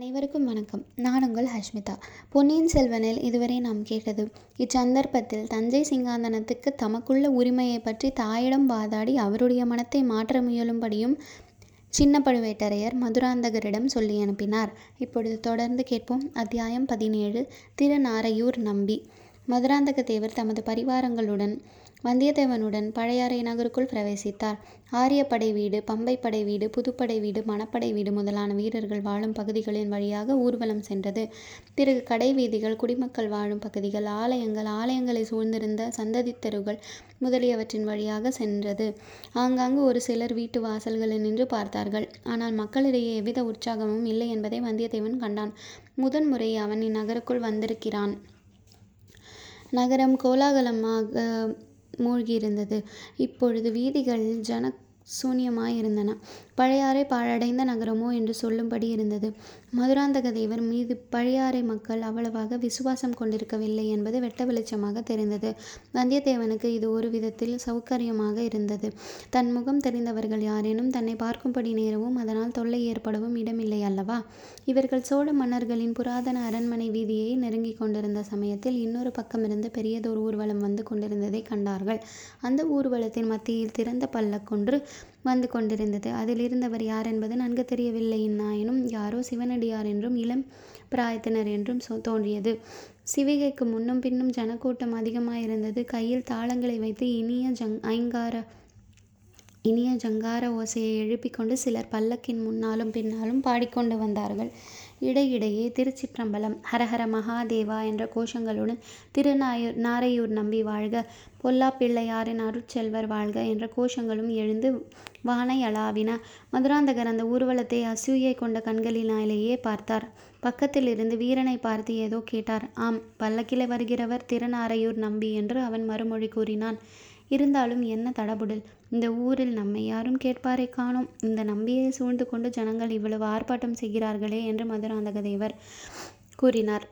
அனைவருக்கும் வணக்கம். நான் உங்கள் ஹஷ்மிதா. பொன்னியின் செல்வனில் இதுவரை நாம் கேட்டது இச்சந்தர்ப்பத்தில் தஞ்சை சிங்காந்தனத்துக்கு தமக்குள்ள உரிமையை பற்றி தாயிடம் வாதாடி அவருடைய மனத்தை மாற்ற முயலும்படியும் சின்ன பழுவேட்டரையர் மதுராந்தகரிடம் சொல்லி அனுப்பினார். இப்பொழுது தொடர்ந்து கேட்போம். அத்தியாயம் பதினேழு திருநாரையூர் நம்பி மதுராந்தக தேவர் தமது பரிவாரங்களுடன் வந்தியத்தேவனுடன் பழையாறை நகருக்குள் பிரவேசித்தார். ஆரியப்படை வீடு பம்பைப்படை வீடு புதுப்படை வீடு மணப்படை வீடு முதலான வீரர்கள் வாழும் பகுதிகளின் வழியாக ஊர்வலம் சென்றது. பிறகு கடை வீதிகள் குடிமக்கள் வாழும் பகுதிகள் ஆலயங்கள் ஆலயங்களை சூழ்ந்திருந்த சந்ததி தெருகள் முதலியவற்றின் வழியாக சென்றது. ஆங்காங்கு ஒரு சிலர் வீட்டு வாசல்களில் நின்று பார்த்தார்கள். ஆனால் மக்களிடையே எவ்வித உற்சாகமும் இல்லை என்பதை வந்தியத்தேவன் கண்டான். முதன்முறை அவன் இந்நகருக்குள் வந்திருக்கிறான். நகரம் கோலாகலமாக மூழ்கியிருந்தது இப்பொழுது வீதிகள் ஜன சூன்யமாயிருந்தன பழையாறை பாழடைந்த நகரமோ என்று சொல்லும்படி இருந்தது. மதுராந்தக தேவர் மீது பழையாறை மக்கள் அவ்வளவாக விசுவாசம் கொண்டிருக்கவில்லை என்பது வெட்ட வெளிச்சமாக தெரிந்தது. வந்தியத்தேவனுக்கு இது ஒரு விதத்தில் சௌகரியமாக இருந்தது. தன் முகம் தெரிந்தவர்கள் யாரேனும் தன்னை பார்க்கும்படி நேரவும் அதனால் தொல்லை ஏற்படவும் இடமில்லை அல்லவா? இவர்கள் சோழ மன்னர்களின் புராதன அரண்மனை வீதியை நெருங்கிக் கொண்டிருந்த சமயத்தில் இன்னொரு பக்கமிருந்து பெரியதொரு ஊர்வலம் வந்து கொண்டிருந்ததை கண்டார்கள். அந்த ஊர்வலத்தின் மத்தியில் திறந்த பல்லக்கொன்று வந்து கொண்டிருந்தது. அதிலிருந்தவர் யார் என்பது நன்கு தெரியவில்லை நாயினும் யாரோ சிவனடியார் என்றும் இளம் பிராயத்தினர் என்றும் தோன்றியது. சிவிகைக்கு முன்னும் பின்னும் ஜனக்கூட்டம் அதிகமாயிருந்தது. கையில் தாளங்களை வைத்து இனிய ஜங் ஐங்கார இனிய ஜங்கார ஓசையை எழுப்பிக்கொண்டு சிலர் பல்லக்கின் முன்னாலும் பின்னாலும் பாடிக்கொண்டு வந்தார்கள். இடையிடையே திருச்சிற்றம்பலம் ஹரஹர மகாதேவா என்ற கோஷங்களுடன் திருநாயூர் நாரையூர் நம்பி வாழ்க பொல்லா பிள்ளையாரின் அருட்செல்வர் வாழ்க என்ற கோஷங்களும் எழுந்து வானை அளாவின. மதுராந்தகர் அந்த ஊர்வலத்தை அசூயை கொண்ட கண்களினாலேயே பார்த்தார். பக்கத்தில் இருந்து வீரனை பார்த்து ஏதோ கேட்டார். ஆம் பல்லக்கிலே வருகிறவர் திருநாரையூர் நம்பி என்று அவன் மறுமொழி கூறினான். இருந்தாலும் என்ன தடபுடல்? இந்த ஊரில் நம்மை யாரும் கேட்பாரை காணோம். இந்த நம்பியை சூழ்ந்து கொண்டு ஜனங்கள் இவ்வளவு ஆர்ப்பாட்டம் செய்கிறார்களே என்று மதுராந்தக தேவர் கூறினார்.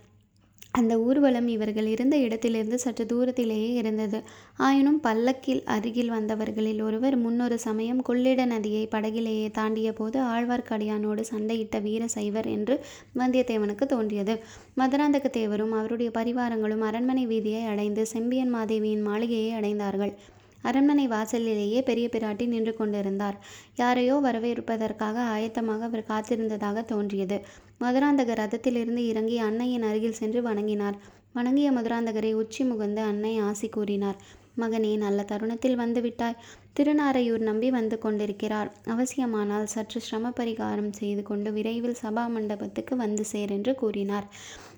அந்த ஊர்வலம் இவர்கள் இருந்த இடத்திலிருந்து சற்று தூரத்திலேயே இருந்தது. ஆயினும் பல்லக்கில் அருகில் வந்தவர்களில் ஒருவர் முன்னொரு சமயம் கொள்ளிட நதியை படகிலேயே தாண்டிய போது ஆழ்வார்க்கடியானோடு சண்டையிட்ட வீர சைவர் என்று வந்தியத்தேவனுக்கு தோன்றியது. மதுராந்தக தேவரும் அவருடைய பரிவாரங்களும் அரண்மனை வீதியை அடைந்து செம்பியன் மாதேவியின் மாளிகையை அடைந்தார்கள். அரண்மனை வாசலிலேயே பெரிய பிராட்டி நின்று கொண்டிருந்தார். யாரையோ வரவேற்பதற்காக ஆயத்தமாக அவர் காத்திருந்ததாக தோன்றியது. மதுராந்தகர் ரதத்திலிருந்து இறங்கி அன்னையின் அருகில் சென்று வணங்கினார். வணங்கிய மதுராந்தகரை உச்சி முகந்து அன்னை ஆசி கூறினார் மகனே நல்ல தருணத்தில் வந்துவிட்டாய் திருநாரையூர் நம்பி வந்து கொண்டிருக்கிறார். அவசியமானால் சற்று சிரம பரிகாரம் செய்து கொண்டு விரைவில் சபா மண்டபத்துக்கு வந்து சேர் என்று கூறினார்.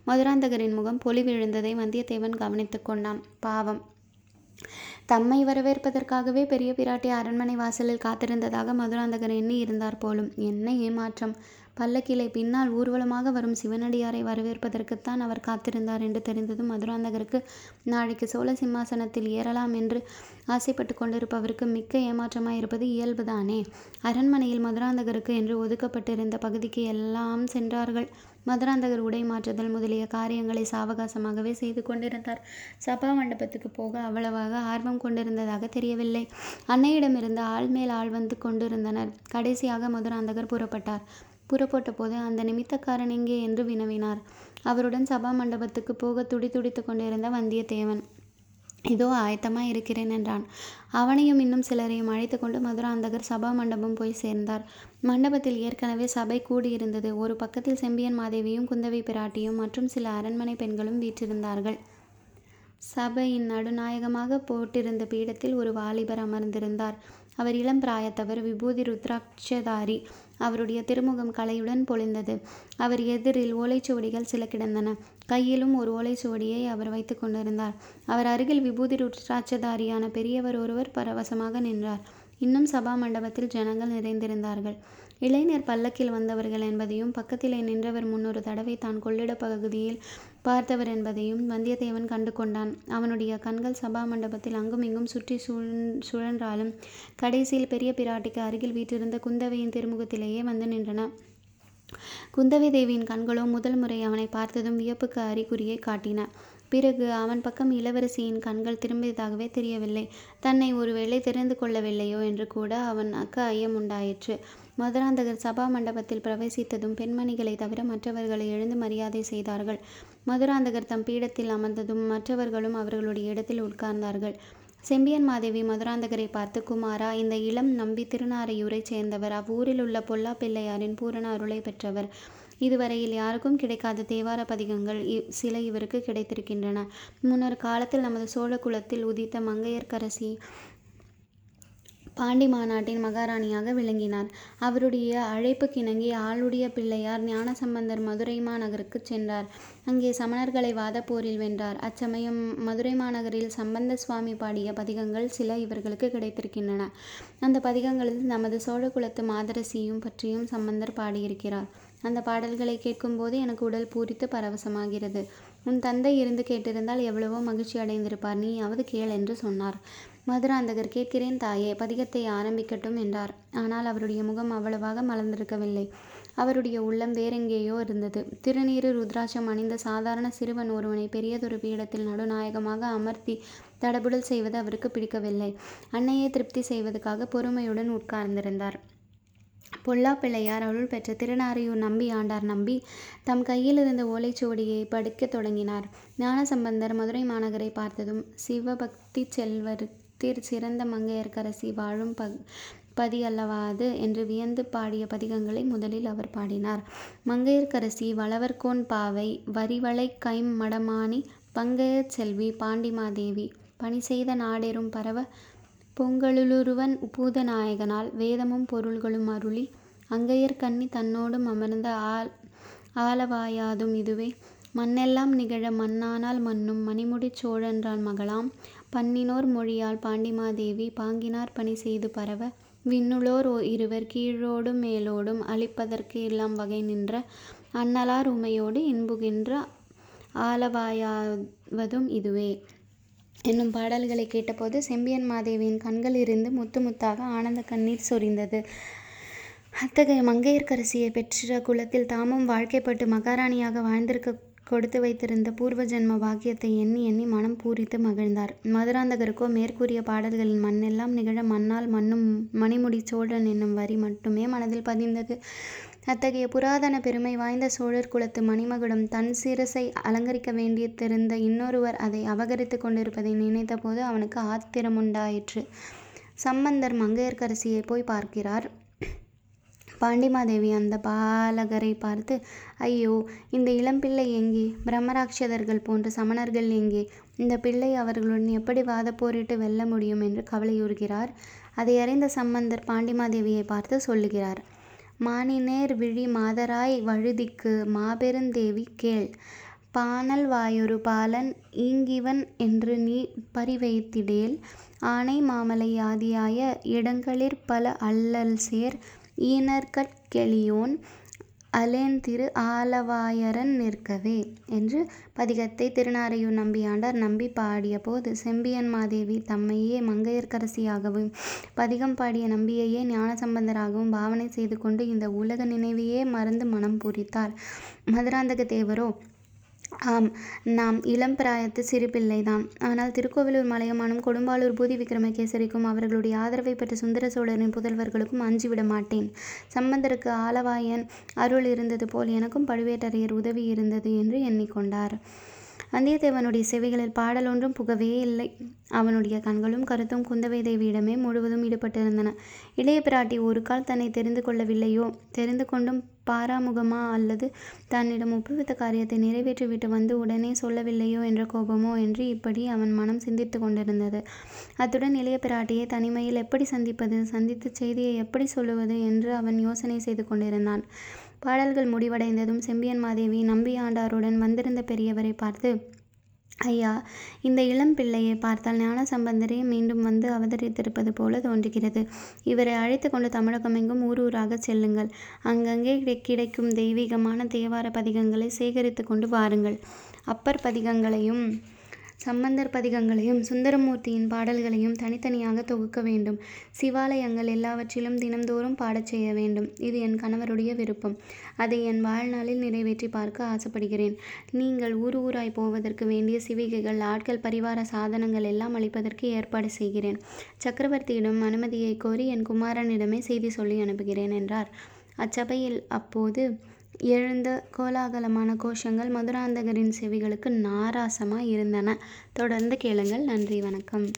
மதுராந்தகரின் முகம் பொலிவிழுந்ததை வந்தியத்தேவன் கவனித்து கொண்டான். பாவம். தம்மை வரவேற்பதற்காகவே பெரிய பிராட்டி அரண்மனை வாசலில் காத்திருந்ததாக மதுராந்தகர் எண்ணி இருந்தார் போலும். என்ன ஏமாற்றம். பல்லக்கிலே பின்னால் ஊர்வலமாக வரும் சிவனடியாரை வரவேற்பதற்குத்தான் அவர் காத்திருந்தார் என்று தெரிந்ததும் மதுராந்தகருக்கு நாளைக்கு சோழ சிம்மாசனத்தில் ஏறலாம் என்று ஆசைப்பட்டு கொண்டிருப்பவருக்கு மிக்க ஏமாற்றமாய் இருப்பது இயல்புதானே. அரண்மனையில் மதுராந்தகருக்கு என்று ஒதுக்கப்பட்டிருந்த பகுதிக்கு எல்லாம் சென்றார்கள். மதுராந்தகர் உடை மாற்றுதல் முதலிய காரியங்களை சாவகாசமாகவே செய்து கொண்டிருந்தார். சபா மண்டபத்துக்கு போக அவ்வளவாக ஆர்வம் கொண்டிருந்ததாக தெரியவில்லை. அன்னையிடமிருந்து ஆள் மேல் ஆள் வந்து கொண்டிருந்தனர். கடைசியாக மதுராந்தகர் புறப்பட்டார். புறப்பட்ட போது அந்த நிமித்தக்காரன் எங்கே என்று வினவினார். அவருடன் சபா மண்டபத்துக்கு போக துடி துடித்து கொண்டிருந்த வந்தியத்தேவன். இதோ ஆயத்தமாக இருக்கிறேன் என்றான். அவனையும் இன்னும் சிலரையும் அழைத்து கொண்டு மதுராந்தகர் சபா மண்டபம் போய் சேர்ந்தார். மண்டபத்தில் ஏற்கனவே சபை கூடியிருந்தது. ஒரு பக்கத்தில் செம்பியன் மாதேவியும் குந்தவை பிராட்டியும் மற்றும் சில அரண்மனை பெண்களும் வீற்றிருந்தார்கள். சபையின் நடுநாயகமாக போட்டிருந்த பீடத்தில் ஒரு வாலிபர் அமர்ந்திருந்தார். அவர் இளம் பிராயத்தவர் விபூதி ருத்ராட்சதாரி. அவருடைய திருமுகம் கலையுடன் பொழிந்தது. அவர் எதிரில் ஓலைச்சுவடிகள் சில கிடந்தன கையிலும் ஒரு ஓலைச்சுவடியை அவர் வைத்து கொண்டிருந்தார். அவர் அருகில் விபூதி ருத்ராட்சதாரியான பெரியவர் ஒருவர் பரவசமாக நின்றார். இன்னும் சபா மண்டபத்தில் ஜனங்கள் நிறைந்திருந்தார்கள். இளைஞர் பல்லக்கில் வந்தவர்கள் என்பதையும் பக்கத்திலே நின்றவர் முன்னொரு தடவை தான் கொள்ளிட பகுதியில் பார்த்தவர் என்பதையும் வந்தியத்தேவன் கண்டு கொண்டான். அவனுடைய கண்கள் சபா மண்டபத்தில் அங்குமிங்கும் சுற்றி சுழ் சுழன்றாலும் கடைசியில் பெரிய பிராட்டிக்கு அருகில் வீற்றிருந்த குந்தவையின் திருமுகத்திலேயே வந்து நின்றன. குந்தவை தேவியின் கண்களோ முதல் முறை அவனை பார்த்ததும் வியப்புக்கு அறிகுறியை காட்டின. பிறகு அவன் பக்கம் இளவரசியின் கண்கள் திரும்பியதாகவே தெரியவில்லை. தன்னை ஒருவேளை தெரிந்து கொள்ளவில்லையோ என்று கூட அவன் அக்க ஐயம் உண்டாயிற்று. மதுராந்தகர் சபா மண்டபத்தில் பிரவேசித்ததும் பெண்மணிகளை தவிர மற்றவர்களை எழுந்து மரியாதை செய்தார்கள். மதுராந்தகர் தம் பீடத்தில் அமர்ந்ததும் மற்றவர்களும் அவர்களுடைய இடத்தில் உட்கார்ந்தார்கள். செம்பியன் மாதேவி மதுராந்தகரை பார்த்து குமாரா இந்த இளம் நம்பி திருநாரையூரைச் சேர்ந்தவர். அவ்வூரிலுள்ள பொல்லா பிள்ளையாரின் பூரண அருளைப் பெற்றவர். இதுவரையில் யாருக்கும் கிடைக்காத தேவார பதிகங்கள் சில இவருக்கு கிடைத்திருக்கின்றன. முன்னொரு காலத்தில் நமது சோழ குலத்தில் உதித்த மங்கையர்க்கரசி பாண்டி மாநாட்டின் மகாராணியாக விளங்கினார். அவருடைய அழைப்புக்கிணங்கி ஆளுடைய பிள்ளையார் ஞானசம்பந்தர் மதுரை மாநகருக்குச் சென்றார். அங்கே சமணர்களை வாதப் போரில் வென்றார். அச்சமயம் மதுரை மாநகரில் சம்பந்த சுவாமி பாடிய பதிகங்கள் சில இவர்களுக்கு கிடைத்திருக்கின்றன. அந்தப் பதிகங்களில் நமது சோழகுலத்து மாதரசியும் பற்றியும் சம்பந்தர் பாடியிருக்கிறார். அந்தப் பாடல்களைக் கேட்கும்போது எனக்கு உடல் பூரித்துப் பரவசமாகிறது. உன் தந்தை இருந்து கேட்டிருந்தால் எவ்வளவோ மகிழ்ச்சி அடைந்திருப்பார். நீயாவது கேள் என்று சொன்னார். மதுராந்தகர் கேட்கிறேன் தாயே. பதிகத்தை ஆரம்பிக்கட்டும் என்றார். ஆனால் அவருடைய முகம் அவ்வளவாக மலர்ந்திருக்கவில்லை. அவருடைய உள்ளம் வேறெங்கேயோ இருந்தது. திருநீறு ருத்ராட்சம் அணிந்த சாதாரண சிறுவன் ஒருவனை பெரியதொரு பீடத்தில் நடுநாயகமாக அமர்த்தி தடபுடல் செய்வது அவருக்கு பிடிக்கவில்லை. அன்னையை திருப்தி செய்வதற்காக பொறுமையுடன் உட்கார்ந்திருந்தார். பொல்லா பிள்ளையார் அருள் பெற்ற திருநாரையூர் நம்பியாண்டார் நம்பி தம் கையிலிருந்த ஓலைச் ஓலைச்சுவடியை படிக்கத் தொடங்கினார். ஞானசம்பந்தர் மதுரை மாநகரை பார்த்ததும் சிவபக்தி செல்வருக்கு செல்வத்திற் சிறந்த மங்கையர்க்கரசி வாழும் பதி அல்லவா அது? என்று வியந்து பாடிய பதிகங்களை முதலில் அவர் பாடினார். மங்கையர்க்கரசி வளவர்கோன் பாவை வரிவளை கைம் மடமானி பங்கையர் செல்வி பாண்டிமாதேவி பணி செய்த நாடெரும் பரவ பொங்கலுருவன் பூத நாயகனால் வேதமும் பொருள்களும் அருளி அங்கையர் கண்ணி தன்னோடும் அமர்ந்த ஆல் ஆலவாயாதும் இதுவே. மண்ணெல்லாம் நிகழ மண்ணானால் மண்ணும் மணிமுடிச் சோழன்றான் மகளாம் பண்ணினோர் மொழியால் பாண்டிமாதேவி பாங்கினார் பணி செய்து பரவ விண்ணுளோர் இருவர் கீழோடும் மேலோடும் அளிப்பதற்கு எல்லாம் வகை நின்ற அண்ணலார் உமையோடு இன்புகின்ற ஆளவாயாவதும் இதுவே. என்னும் பாடல்களைக் கேட்டபோது செம்பியன் மாதேவியின் கண்களிலிருந்து முத்து முத்தாக ஆனந்தக் கண்ணீர் சொரிந்தது. அத்தகைய மங்கையர்க்கரசியைப் பெற்ற குலத்தில் தாமும் வாழ்க்கைப்பட்டு மகாராணியாக வாழ்ந்திருக்கக் கொடுத்து வைத்திருந்த பூர்வ ஜென்ம பாக்கியத்தை எண்ணி எண்ணி மனம் பூரித்து மகிழ்ந்தார். மதுராந்தகருக்கோ மேற்கூறிய பாடல்களின் மண்ணெல்லாம் நிகழ மண்ணால் மண்ணும் மணிமுடி சோழன் என்னும் வரி மட்டுமே மனதில் பதிந்தது. அத்தகைய புராதன பெருமை வாய்ந்த சோழர் குலத்து மணிமகுடம் தன் சிரசை அலங்கரிக்க வேண்டியிருந்த இன்னொருவர் அதை அபகரித்துக் கொண்டிருப்பதை நினைத்தபோது அவனுக்கு ஆத்திரமுண்டாயிற்று. சம்பந்தர் மங்கையர்க்கரசியைப் போய் பார்க்கிறார். பாண்டிமாதேவி அந்த பாலகரைப் பார்த்து ஐயோ. இந்த இளம்பிள்ளை எங்கே? பிரம்மராட்சதர்கள் போன்ற சமணர்கள் எங்கே? இந்த பிள்ளை அவர்களுடன் எப்படி வாத போரிட்டு வெல்ல முடியும்? என்று கவலையுறுகிறார். அதையறிந்த சம்பந்தர் பாண்டிமாதேவியைப் பார்த்து சொல்லுகிறார் மானினேர் விழி மாதராய் வழுதிக்கு மாபெருந்தேவி கேள் பானல் வாயொரு பாலன் ஈங்கிவன் என்று நீ பரிவைத்திடேல் ஆனை மாமலை ஆதியாய இடங்களிற் பல அல்லல் சேர் ஈனர்கட் கெளியோன் அலேன் திரு ஆலவாயரன் நிற்கவே. என்று பதிகத்தை திருநாரையூர் நம்பியாண்டார் நம்பி பாடியபோது செம்பியன் மாதேவி தம்மையே மங்கையர்க்கரசியாகவும் பதிகம் பாடிய நம்பியையே ஞானசம்பந்தராகவும் பாவனை செய்து கொண்டு இந்த உலக நினைவையே மறந்து மனம் பூரித்தார். மதுராந்தக தேவரோ ஆம் நாம் இளம் பிராயத்து சிறு பிள்ளைதான். ஆனால் திருக்கோவிலூர் மலையமானும் கொடும்பாளூர் பூதி விக்கிரமகேசரிக்கும் அவர்களுடைய ஆதரவை பெற்ற சுந்தர சோழரின் புதல்வர்களுக்கும் அஞ்சிவிட விடமாட்டேன். சம்பந்தருக்கு ஆலவாயன் அருள் இருந்தது போல் எனக்கும் பழுவேட்டரையர் உதவி இருந்தது என்று எண்ணிக்கொண்டார் வந்தியத்தேவனுடைய செவிகளில் பாடல் ஒன்றும் புகவே இல்லை. அவனுடைய கண்களும் கருத்தும் குந்தவை தேவியிடமே முழுவதும் ஈடுபட்டிருந்தன. இளைய பிராட்டி ஒருகால் தன்னை தெரிந்து கொள்ளவில்லையோ? தெரிந்து கொண்டும் பாராமுகமா அல்லது தன்னிடம் ஒப்புவித்த காரியத்தை நிறைவேற்றிவிட்டு வந்து உடனே சொல்லவில்லையோ என்ற கோபமோ என்று இப்படி அவன் மனம் சிந்தித்துக் கொண்டிருந்தது. அத்துடன் இளைய பிராட்டியை தனிமையில் எப்படி சந்திப்பது? சந்தித்து செய்தியை எப்படி சொல்லுவது? என்று அவன் யோசனை செய்து கொண்டிருந்தான். பாடல்கள் முடிவடைந்ததும் செம்பியன் மாதேவி நம்பியாண்டாருடன் வந்திருந்த பெரியவரைப் பார்த்து ஐயா. இந்த இளம் பிள்ளையை பார்த்தால் ஞானசம்பந்தரே மீண்டும் வந்து அவதரித்திருப்பது போல தோன்றுகிறது. இவரை அழைத்து கொண்டு தமிழகமெங்கும் ஊர் ஊராகச் செல்லுங்கள். அங்கங்கே கிடைக்கும் தெய்வீகமான தேவார பதிகங்களை சேகரித்து கொண்டு வாருங்கள். அப்பர் பதிகங்களையும் சம்பந்தர் பதிகங்களையும் சுந்தரமூர்த்தியின் பாடல்களையும் தனித்தனியாக தொகுக்க வேண்டும். சிவாலயங்கள் எல்லாவற்றிலும் தினம்தோறும் பாடச் செய்ய வேண்டும். இது என் கணவருடைய விருப்பம். அதை என் வாழ்நாளில் நிறைவேற்றிப் பார்க்க ஆசைப்படுகிறேன். நீங்கள் ஊர் ஊராய்ப் போவதற்கு வேண்டிய சிவிகைகள் ஆட்கள் பரிவார சாதனங்கள் எல்லாம் அளிப்பதற்கு ஏற்பாடு செய்கிறேன். சக்கரவர்த்தியிடம் அனுமதியைக் கோரி என் குமாரனிடமே செய்தி சொல்லி அனுப்புகிறேன் என்றார். அச்சபையில் அப்போது எழுந்த கோலாகலமான கோஷங்கள் மதுராந்தகரின் செவிகளுக்கு நாராசமாய் இருந்தன. தொடர்ந்து கேளுங்கள். நன்றி வணக்கம்.